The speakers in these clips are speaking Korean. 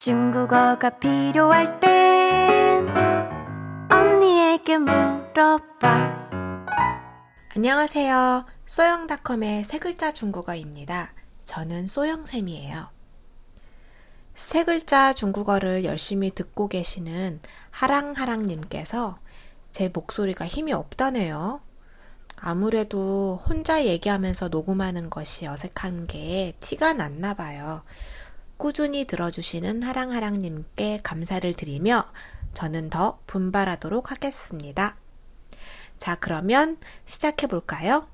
중국어가 필요할 땐 언니에게 물어봐. 안녕하세요. 소영닷컴의 세 글자 중국어입니다. 저는 소영쌤이에요. 세 글자 중국어를 열심히 듣고 계시는 하랑하랑님께서 제 목소리가 힘이 없다네요. 아무래도 혼자 얘기하면서 녹음하는 것이 어색한 게 티가 났나 봐요. 꾸준히 들어주시는 하랑하랑님께 감사를 드리며 저는 더 분발하도록 하겠습니다. 자, 그러면 시작해 볼까요?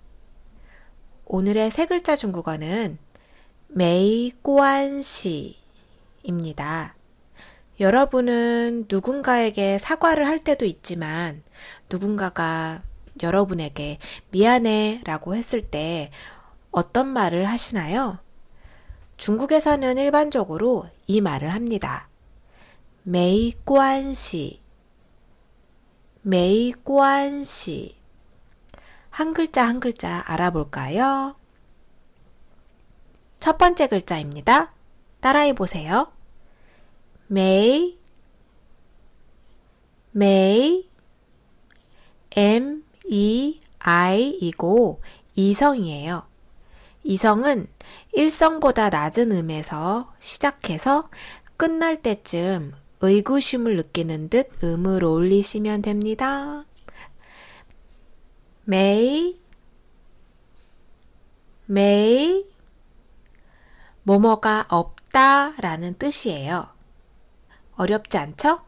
오늘의 세 글자 중국어는 메이꼬안시입니다. 여러분은 누군가에게 사과를 할 때도 있지만 누군가가 여러분에게 미안해 라고 했을 때 어떤 말을 하시나요? 중국에서는 일반적으로 이 말을 합니다. 没关系 没关系 한 글자 한 글자 알아볼까요? 첫 번째 글자입니다. 따라해 보세요. 没 没 M E I 이고 이성이에요. 이성은 일성보다 낮은 음에서 시작해서 끝날 때쯤 의구심을 느끼는 듯 음을 올리시면 됩니다. 메이, 메이, 뭐뭐가 없다 라는 뜻이에요. 어렵지 않죠?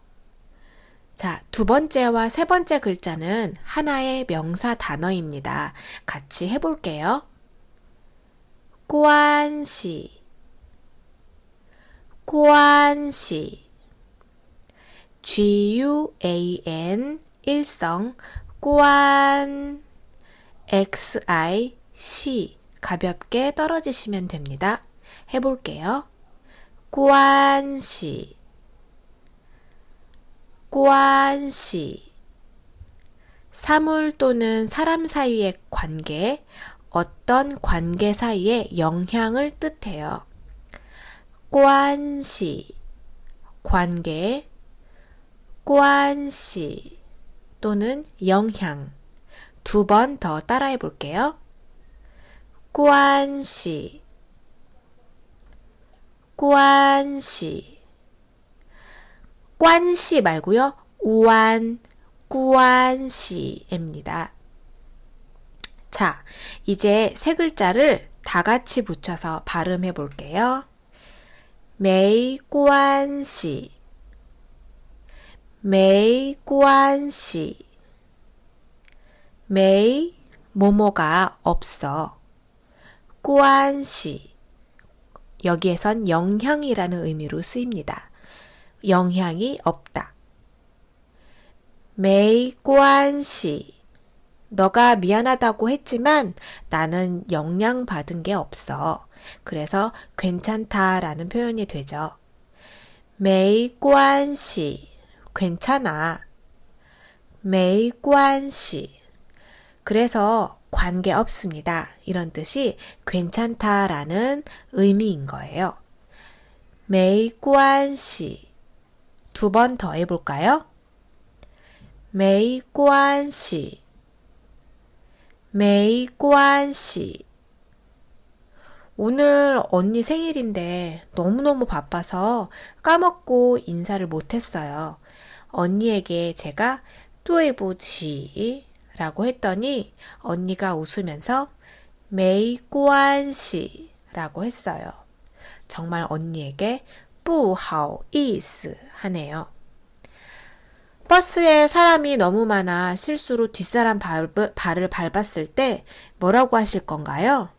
자, 두 번째와 세 번째 글자는 하나의 명사 단어입니다. 같이 해볼게요. 관시 관시 GUAN 일성 관 XIC 가볍게 떨어지시면 됩니다. 해볼게요. 관시 관시 사물 또는 사람 사이의 관계, 어떤 관계 사이의 영향을 뜻해요. 관시, 관계, 관시 또는 영향. 두 번 더 따라해 볼게요. 관시, 관시. 관시 말고요. 우한, 관시입니다. 자, 이제 세 글자를 다 같이 붙여서 발음해 볼게요. 메이관시 메이관시 메이 모모가 없어 관시 여기에선 영향이라는 의미로 쓰입니다. 영향이 없다. 메이관시 너가 미안하다고 했지만 나는 영향받은 게 없어. 그래서 괜찮다 라는 표현이 되죠. 메이관시 괜찮아. 没关系 그래서 관계 없습니다. 이런 뜻이 괜찮다 라는 의미인 거예요. 没关系 두 번 더 해볼까요? 메이관시 关系. 没关系. 오늘 언니 생일인데 너무너무 바빠서 까먹고 인사를 못했어요. 언니에게 제가 뚜에보지 라고 했더니 언니가 웃으면서 메이관시 라고 했어요. 정말 언니에게 뿌하오이스 하네요. 버스에 사람이 너무 많아 실수로 뒷사람 발, 발을 밟았을 때 뭐라고 하실 건가요?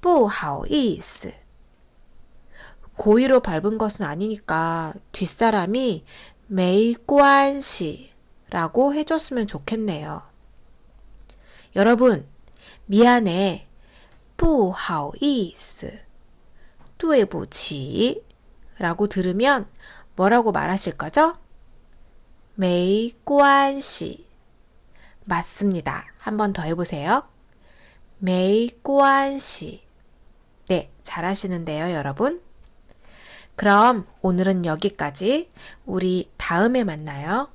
不好意思. 고의로 밟은 것은 아니니까 뒷사람이 没关系라고 해줬으면 좋겠네요. 여러분, 미안해. 不好意思.对不起. 라고 들으면 뭐라고 말하실 거죠? 没关系. 맞습니다. 한 번 더 해보세요. 没关系. 네, 잘하시는데요, 여러분. 그럼 오늘은 여기까지. 우리 다음에 만나요.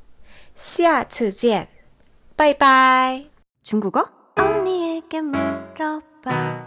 下次见. 바이바이. 중국어? 언니에게 물어봐.